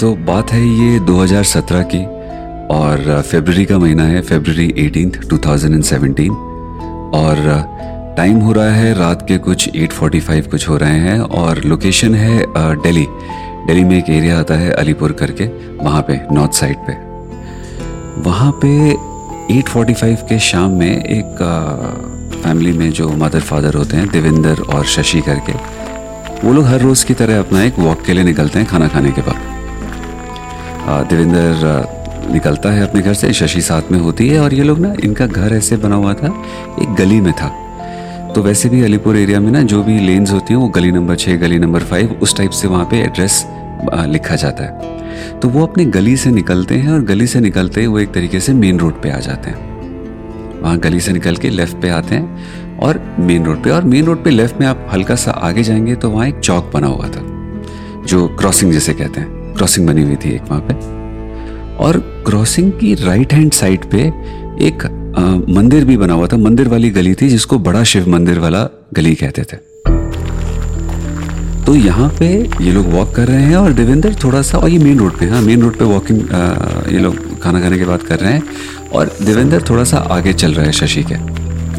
तो बात है ये 2017 की और फेबररी का महीना है फेबररी 18 2017 और टाइम हो रहा है, रात के कुछ 8:45 कुछ हो रहे हैं और लोकेशन है दिल्ली। दिल्ली में एक एरिया आता है अलीपुर करके, वहाँ पे नॉर्थ साइड पे। वहाँ पे 8:45 के शाम में एक फैमिली में जो मदर फादर होते हैं, देवेंद्र और शशि करके, वो लोग हर रोज़ की तरह अपना एक वॉक के लिए निकलते हैं खाना खाने के बाद। देवेंद्र निकलता है अपने घर से, शशि साथ में होती है और ये लोग ना, इनका घर ऐसे बना हुआ था, एक गली में था। तो वैसे भी अलीपुर एरिया में ना, जो भी लेन्स होती हैं, वो गली नंबर छः गली नंबर फाइव उस टाइप से वहाँ पे एड्रेस लिखा जाता है। तो वो अपने गली से निकलते हैं और गली से निकलते वो एक तरीके से मेन रोड पे आ जाते हैं। वहाँ गली से निकल के लेफ़्ट पे आते हैं और मेन रोड पे, और मेन रोड पे लेफ़्ट में आप हल्का सा आगे जाएँगे तो वहाँ एक चौक बना हुआ था, जो क्रॉसिंग जिसे कहते हैं। क्रॉसिंग बनी हुई थी एक वहाँ पे। और क्रॉसिंग की राइट हैंड साइड पे एक आ, मंदिर भी बना हुआ था। मंदिर वाली गली थी जिसको बड़ा शिव मंदिर वाला गली कहते थे। तो यहाँ पे ये लोग वॉक कर रहे हैं और देवेंद्र थोड़ा सा और ये मेन रोड पे हाँ मेन रोड पे वॉकिंग ये लोग खाना खाने के बाद कर रहे हैं। और देवेंद्र थोड़ा सा आगे चल रहा है शशि के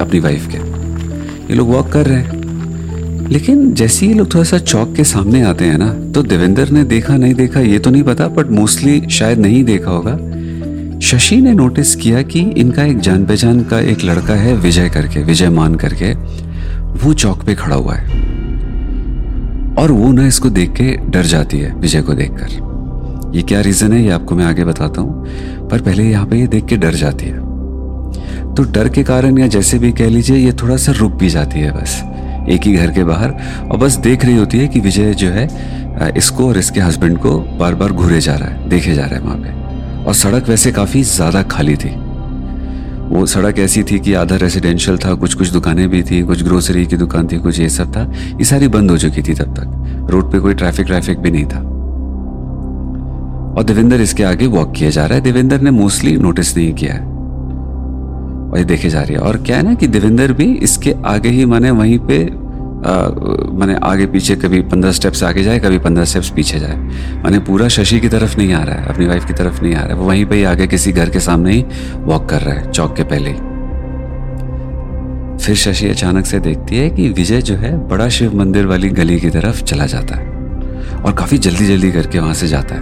अपनी वाइफ के। ये लोग वॉक कर रहे हैं। लेकिन जैसे ही लोग थोड़ा सा चौक के सामने आते हैं ना तो देवेंद्र ने देखा, नहीं देखा, ये तो नहीं पता बट मोस्टली शायद नहीं देखा होगा। शशि ने नोटिस किया कि इनका एक जान पहचान का एक लड़का है विजय करके, विजय मान करके, वो चौक पे खड़ा हुआ है। और वो ना इसको देख के डर जाती है, विजय को देखकर। ये क्या रीजन है, ये आपको मैं आगे बताता हूँ, पर पहले यहाँ पे ये देख के डर जाती है। तो डर के कारण या जैसे भी कह लीजिए, ये थोड़ा सा रुक भी जाती है बस। एक ही घर के बाहर, और बस देख रही होती है कि विजय जो है इसको और इसके हस्बैंड को बार बार घूरे जा रहा है, देखे जा रहा है वहाँ पे। और सड़क वैसे काफ़ी ज़्यादा खाली थी। वो सड़क ऐसी थी कि आधा रेसिडेंशियल था कुछ कुछ दुकानें भी थी, कुछ ग्रोसरी की दुकान थी, कुछ ये सब था। ये सारी बंद हो चुकी थी तब तक। रोड पे कोई ट्रैफ़िक ट्रैफ़िक भी नहीं था। और देवेंद्र इसके आगे वॉक किया जा रहा है। देवेंद्र ने मोस्टली नोटिस नहीं किया है। ये देखे जा रही है। और क्या है ना कि देवेंद्र भी इसके आगे ही माने वहीं पे मैंने आगे पीछे कभी पंद्रह स्टेप्स आगे जाए, कभी पंद्रह स्टेप्स पीछे जाए। मैंने पूरा शशि की तरफ़ नहीं आ रहा है, अपनी वाइफ की तरफ़ नहीं आ रहा है। वो वहीं पे ही आगे किसी घर के सामने ही वॉक कर रहा है, चौक के पहले ही। फिर शशि अचानक से देखती है कि विजय जो है, बड़ा शिव मंदिर वाली गली की तरफ़ चला जाता है। और काफ़ी जल्दी जल्दी करके वहाँ से जाता है।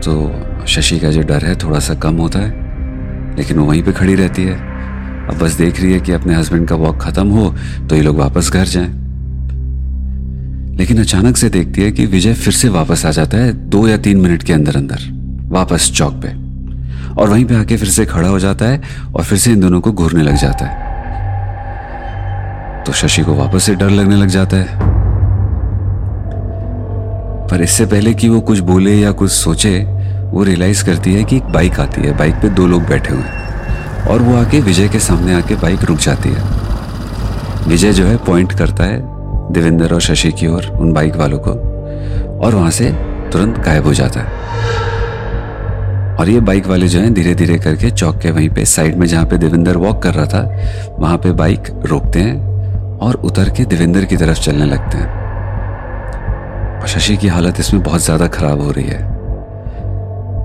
तो शशि का जो डर है, थोड़ा सा कम होता है। लेकिन वो वहीं पे खड़ी रहती है। अब बस देख रही है कि अपने हस्बैंड का वॉक खत्म हो तो ये लोग वापस घर जाएँ। लेकिन अचानक से देखती है कि विजय फिर से वापस आ जाता है, दो या तीन मिनट के अंदर अंदर, वापस चौक पे। और वहीं पे आके फिर से खड़ा हो जाता है और फिर से इन दोनों को घूरने लग जाता है। तो शशि को वापस से डर लगने लग जाता है। पर इससे पहले कि वो कुछ बोले या कुछ सोचे वो रियलाइज़ करती है कि एक बाइक आती है बाइक पे दो लोग बैठे हुए और वो आके विजय के सामने आके बाइक रुक जाती है। विजय जो है पॉइंट करता है देवेंद्र और शशि की ओर, उन बाइक वालों को और वहाँ से तुरंत गायब हो जाता है। और ये बाइक वाले जो हैं धीरे धीरे करके चौक के वहीं पे साइड में जहाँ पे देवेंद्र वॉक कर रहा था, वहाँ पे बाइक रोकते हैं और उतर के देवेंद्र की तरफ़ चलने लगते हैं। और शशि की हालत इसमें बहुत ज़्यादा खराब हो रही है।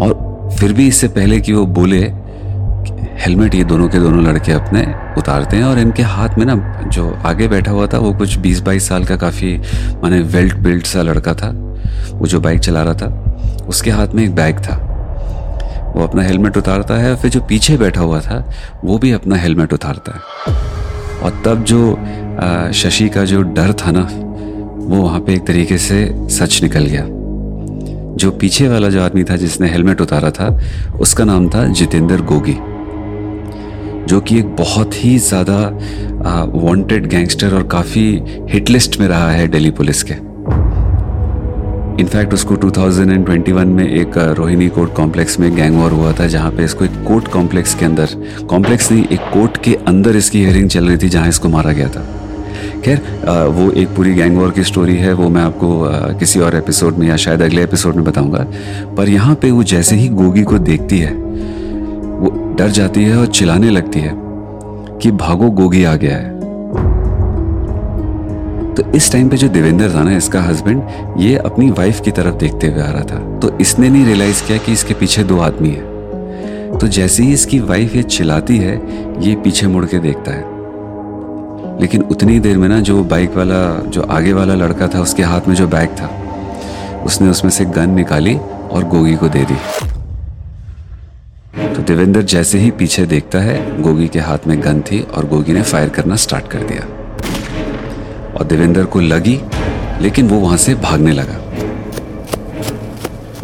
और फिर भी इससे पहले कि वो बोले हेलमेट, ये दोनों के दोनों लड़के अपने उतारते हैं और इनके हाथ में ना जो आगे बैठा हुआ था, वो कुछ 20-22 साल का काफ़ी माने वेल्ट बिल्ट सा लड़का था, वो जो बाइक चला रहा था, उसके हाथ में एक बैग था। वो अपना हेलमेट उतारता है और फिर जो पीछे बैठा हुआ था, वो भी अपना हेलमेट उतारता है। और तब जो शशि का जो डर था ना, वो वहाँ पे एक तरीके से सच निकल गया। जो पीछे वाला जो आदमी था जिसने हेलमेट उतारा था, उसका नाम था जितेंद्र गोगी, जो कि एक बहुत ही ज़्यादा वांटेड गैंगस्टर और काफ़ी हिट लिस्ट में रहा है दिल्ली पुलिस के। इनफैक्ट उसको 2021 में एक रोहिणी कोर्ट कॉम्प्लेक्स में गैंग वॉर हुआ था, जहाँ पे इसको एक कोर्ट कॉम्प्लेक्स के अंदर कॉम्प्लेक्स नहीं, एक कोर्ट के अंदर इसकी हियरिंग चल रही थी, जहाँ इसको मारा गया था। खैर वो एक पूरी गैंग वॉर की स्टोरी है, वो मैं आपको किसी और एपिसोड में या शायद अगले एपिसोड में बताऊँगा। पर यहाँ पे वो जैसे ही गोगी को देखती है, वो डर जाती है और चिल्लाने लगती है कि भागो, गोगी आ गया है तो इस टाइम पे जो देवेंद्र था ना इसका हस्बैंड ये अपनी वाइफ की तरफ़ देखते हुए आ रहा था। तो इसने नहीं रियलाइज़ किया कि इसके पीछे दो आदमी है। तो जैसे ही इसकी वाइफ ये चिल्लाती है, ये पीछे मुड़ के देखता है। लेकिन उतनी देर में ना जो बाइक वाला, जो आगे वाला लड़का था, उसके हाथ में जो बैग था, उसने उसमें से गन निकाली और गोगी को दे दी। तो देवेंद्र जैसे ही पीछे देखता है, गोगी के हाथ में गन थी और गोगी ने फायर करना स्टार्ट कर दिया। और देवेंद्र को लगी, लेकिन वो वहाँ से भागने लगा।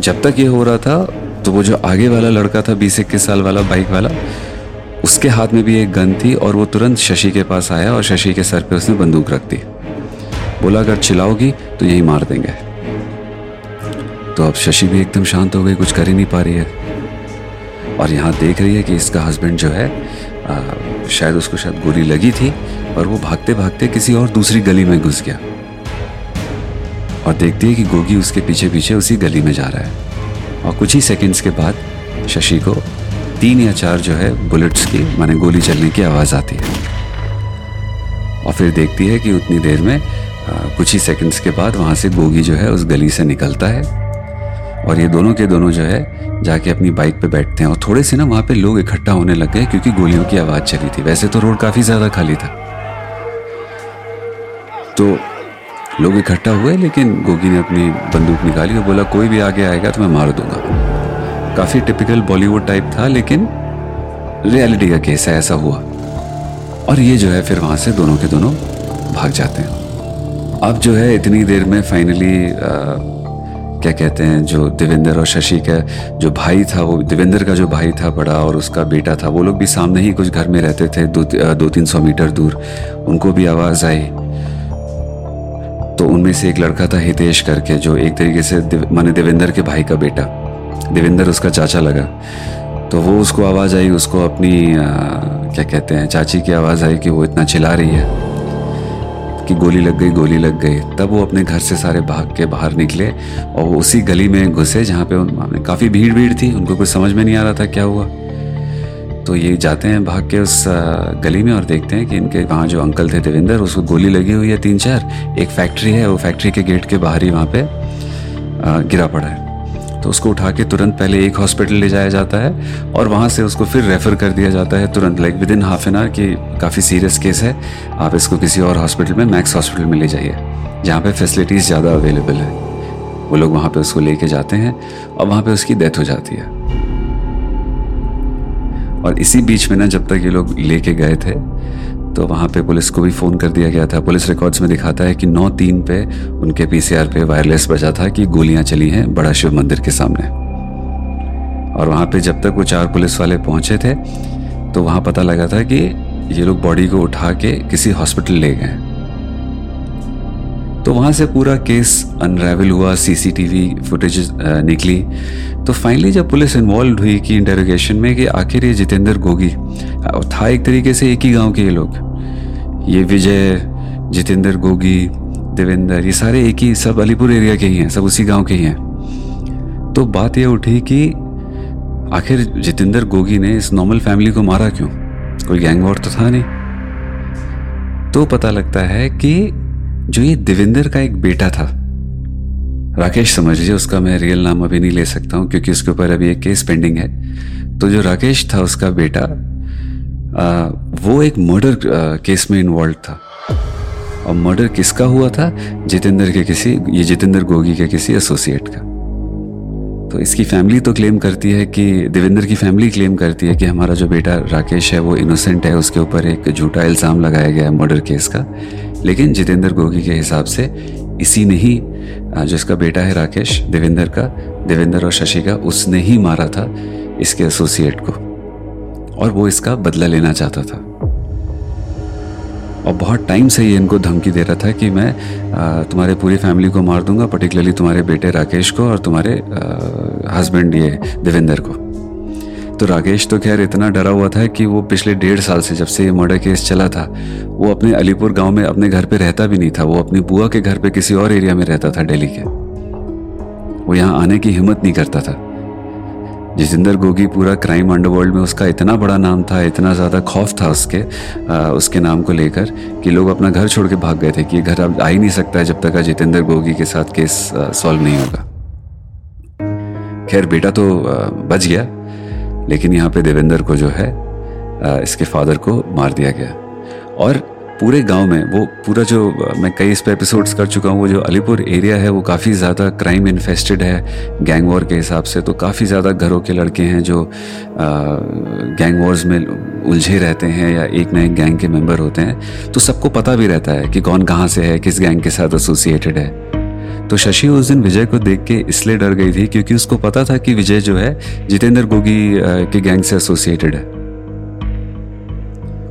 जब तक ये हो रहा था तो वो जो आगे वाला लड़का था, बीस इक्कीस साल वाला बाइक वाला उसके हाथ में भी एक गन थी और वो तुरंत शशि के पास आया और शशि के सर पे उसने बंदूक रख दी। बोला अगर चिल्लाओगी तो यही मार देंगे। तो अब शशि भी एकदम शांत हो गई कुछ कर ही नहीं पा रही है। और यहाँ देख रही है कि इसका हस्बैंड जो है आ, शायद उसको शायद गोली लगी थी और वो भागते भागते किसी और दूसरी गली में घुस गया। और देखती है कि गोगी उसके पीछे पीछे उसी गली में जा रहा है। और कुछ ही सेकंड्स के बाद शशि को तीन या चार जो है बुलेट्स की, माने गोली चलने की आवाज़ आती है। और फिर देखती है कि उतनी देर में कुछ ही सेकंड्स के बाद वहाँ से गोगी जो है उस गली से निकलता है। और ये दोनों के दोनों जो है जाके अपनी बाइक पे बैठते हैं और थोड़े से ना वहाँ पे लोग इकट्ठा होने लग गए क्योंकि गोलियों की आवाज़ चली थी। वैसे तो रोड काफ़ी ज़्यादा खाली था। तो लोग इकट्ठा हुए, लेकिन गोगी ने अपनी बंदूक निकाली और बोला, कोई भी आगे आएगा तो मैं मार दूँगा। काफ़ी टिपिकल बॉलीवुड टाइप था लेकिन रियलिटी का केस है ऐसा हुआ। और ये जो है फिर वहाँ से दोनों के दोनों भाग जाते हैं। अब जो है इतनी देर में फाइनली क्या कहते हैं जो देवेंद्र और शशि का जो भाई था वो देवेंद्र का जो भाई था बड़ा और उसका बेटा था वो लोग भी सामने ही कुछ घर में रहते थे दो, दो तीन सौ मीटर दूर। उनको भी आवाज़ आई। तो उनमें से एक लड़का था हितेश करके जो एक तरीके से माने देवेंद्र के भाई का बेटा। देवेंद्र उसका चाचा लगा। तो वो उसको आवाज़ आई उसको अपनी आ, क्या कहते हैं चाची की आवाज़ आई कि वो इतना चिल्ला रही है कि गोली लग गई गोली लग गई। तब वो अपने घर से सारे भाग के बाहर निकले और वो उसी गली में घुसे जहाँ पे उन काफ़ी भीड़ भीड़ थी उनको कुछ समझ में नहीं आ रहा था क्या हुआ। तो ये जाते हैं भाग के उस गली में और देखते हैं कि इनके वहाँ जो अंकल थे देवेंद्र उसको गोली लगी हुई है तीन चार एक फैक्ट्री है वो फैक्ट्री के गेट के बाहर ही वहाँ पे गिरा पड़ा है। तो उसको उठा के तुरंत पहले एक हॉस्पिटल ले जाया जाता है और वहाँ से उसको फिर रेफ़र कर दिया जाता है तुरंत like within half an hour कि काफ़ी सीरियस केस है, आप इसको किसी और हॉस्पिटल में मैक्स हॉस्पिटल में ले जाइए, जहाँ पे फैसिलिटीज़ ज़्यादा अवेलेबल है। वो लोग वहाँ पे उसको लेके जाते हैं और वहाँ पे उसकी डेथ हो जाती है। और इसी बीच में ना जब तक ये लोग लेके गए थे तो वहाँ पे पुलिस को भी फ़ोन कर दिया गया था। पुलिस रिकॉर्ड्स में दिखाता है कि नौ तीन पे उनके पीसीआर पे वायरलेस बजा था कि गोलियाँ चली हैं बड़ा शिव मंदिर के सामने। और वहाँ पे जब तक वो चार पुलिस वाले पहुँचे थे तो वहाँ पता लगा था कि ये लोग बॉडी को उठा के किसी हॉस्पिटल ले गए। तो वहाँ से पूरा केस अनरेवल हुआ सीसीटीवी फुटेज निकली। तो फाइनली जब पुलिस इन्वॉल्व हुई कि इंटेरोगेशन में कि आखिर ये जितेंद्र गोगी था एक तरीके से एक ही गाँव के ये लोग। ये विजय, जितेंद्र गोगी, देवेंद्र, ये सारे एक ही, सब अलीपुर एरिया के ही हैं, सब उसी गाँव के ही हैं। तो बात ये उठी कि आखिर जितेंद्र गोगी ने इस नॉर्मल फैमिली को मारा क्यों? कोई गैंग वॉर तो था नहीं। तो पता लगता है कि जो ये देवेंद्र का एक बेटा था, राकेश समझ लीजिए, उसका मैं रियल नाम अभी नहीं ले सकता हूँ, क्योंकि उसके ऊपर अभी एक केस पेंडिंग है। तो जो राकेश था, उसका बेटा आ, वो एक मर्डर केस में इन्वॉल्व था। और मर्डर किसका हुआ था? जितेंद्र के किसी ये जितेंद्र गोगी के किसी एसोसिएट का। तो इसकी फैमिली तो क्लेम करती है कि देवेंद्र की फैमिली क्लेम करती है कि हमारा जो बेटा राकेश है वो इनोसेंट है उसके ऊपर एक झूठा इल्ज़ाम लगाया गया है मर्डर केस का। लेकिन जितेंद्र गोगी के हिसाब से इसी ने ही जिसका बेटा है राकेश देवेंद्र का देवेंद्र और शशि का उसने ही मारा था इसके एसोसिएट को। और वो इसका बदला लेना चाहता था। और बहुत टाइम से ये इनको धमकी दे रहा था कि मैं तुम्हारे पूरी फैमिली को मार दूँगा पर्टिकुलरली तुम्हारे बेटे राकेश को और तुम्हारे हस्बैंड ये देवेंद्र को। तो राकेश तो खैर इतना डरा हुआ था कि वो पिछले डेढ़ साल से जब से ये मर्डर केस चला था, वो अपने अलीपुर गाँव में अपने घर पे रहता भी नहीं था। वो अपनी बुआ के घर पे किसी और एरिया में रहता था, दिल्ली के। वो यहाँ आने की हिम्मत नहीं करता था। जितेंद्र गोगी पूरा क्राइम अंडरवर्ल्ड में उसका इतना बड़ा नाम था इतना ज़्यादा खौफ था उसके आ, उसके नाम को लेकर कि लोग अपना घर छोड़ के भाग गए थे कि घर अब आ ही नहीं सकता है जब तक जितेंद्र गोगी के साथ केस सॉल्व नहीं होगा। खैर बेटा तो बच गया लेकिन यहाँ पे देवेंद्र को जो है इसके फादर को मार दिया गया। और पूरे गाँव में, वो पूरा जो मैं कई इस पर एपिसोड्स कर चुका हूँ, वो जो अलीपुर एरिया है, वो काफ़ी ज़्यादा क्राइम इन्फेस्टेड है गैंग वॉर के हिसाब से। तो काफ़ी ज़्यादा घरों के लड़के हैं जो गैंग वॉर्स में उलझे रहते हैं या एक ना एक गैंग के मेंबर होते हैं। तो सबको पता भी रहता है कि कौन कहाँ से है, किस गैंग के साथ एसोसिएटेड है। तो शशि उस दिन विजय को देख के इसलिए डर गई थी क्योंकि उसको पता था कि विजय जो है, जितेंद्र गोगी के गैंग से एसोसिएटेड है।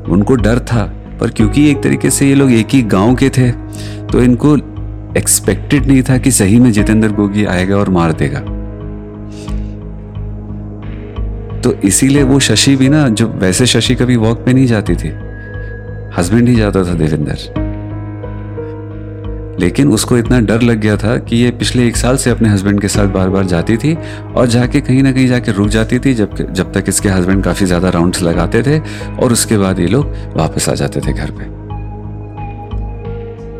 उनको डर था पर क्योंकि एक तरीके से ये लोग एक ही गाँव के थे तो इनको एक्सपेक्टेड नहीं था कि सही में जितेंद्र गोगी आएगा और मार देगा। तो इसीलिए वो शशि भी ना जो वैसे शशि कभी वॉक पे नहीं जाती थी हस्बैंड ही जाता था देवेंद्र। लेकिन उसको इतना डर लग गया था कि ये पिछले एक साल से अपने हस्बैंड के साथ बार बार जाती थी और जाके कहीं ना कहीं जाके रुक जाती थी जब जब तक इसके हस्बैंड काफ़ी ज़्यादा राउंड्स लगाते थे और उसके बाद ये लोग वापस आ जाते थे घर पे।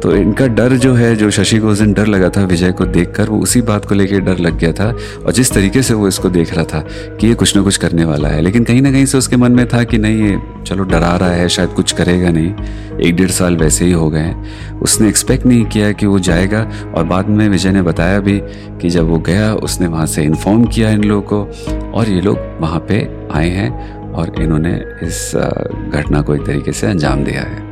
तो इनका डर जो है, जो शशि को उस दिन डर लगा था, विजय को देखकर, वो उसी बात को लेकर डर लग गया था और जिस तरीके से वो इसको देख रहा था कि ये कुछ ना कुछ करने वाला है। लेकिन कहीं ना कहीं से उसके मन में था कि नहीं, ये चलो डरा रहा है, शायद कुछ करेगा नहीं। एक डेढ़ साल वैसे ही हो गए उसने एक्सपेक्ट नहीं किया कि वो जाएगा और बाद में विजय ने बताया भी कि जब वो गया, उसने वहाँ से इन्फॉर्म किया इन लोगों को और ये लोग वहाँ पे आए हैं और इन्होंने इस घटना को एक तरीके से अंजाम दिया है।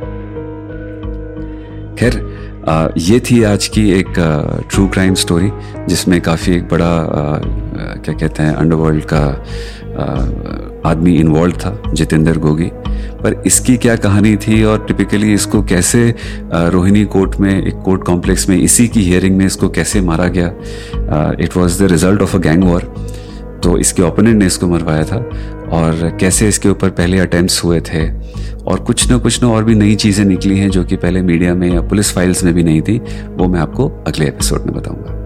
खैर ये थी आज की एक ट्रू क्राइम स्टोरी जिसमें काफ़ी एक बड़ा आ, क्या कहते हैं अंडरवर्ल्ड का आदमी इन्वॉल्व था जितेंद्र गोगी। पर इसकी क्या कहानी थी और टिपिकली इसको कैसे रोहिणी कोर्ट में एक कोर्ट कॉम्प्लेक्स में इसी की हियरिंग में इसको कैसे मारा गया it was the result of a gang war तो इसके ओपोनेंट ने इसको मरवाया था। और कैसे इसके ऊपर पहले अटेम्प्ट हुए थे। और कुछ न कुछ न और भी नई चीज़ें निकली हैं जो कि पहले मीडिया में या पुलिस फाइल्स में भी नहीं थी, वो मैं आपको अगले एपिसोड में बताऊँगा।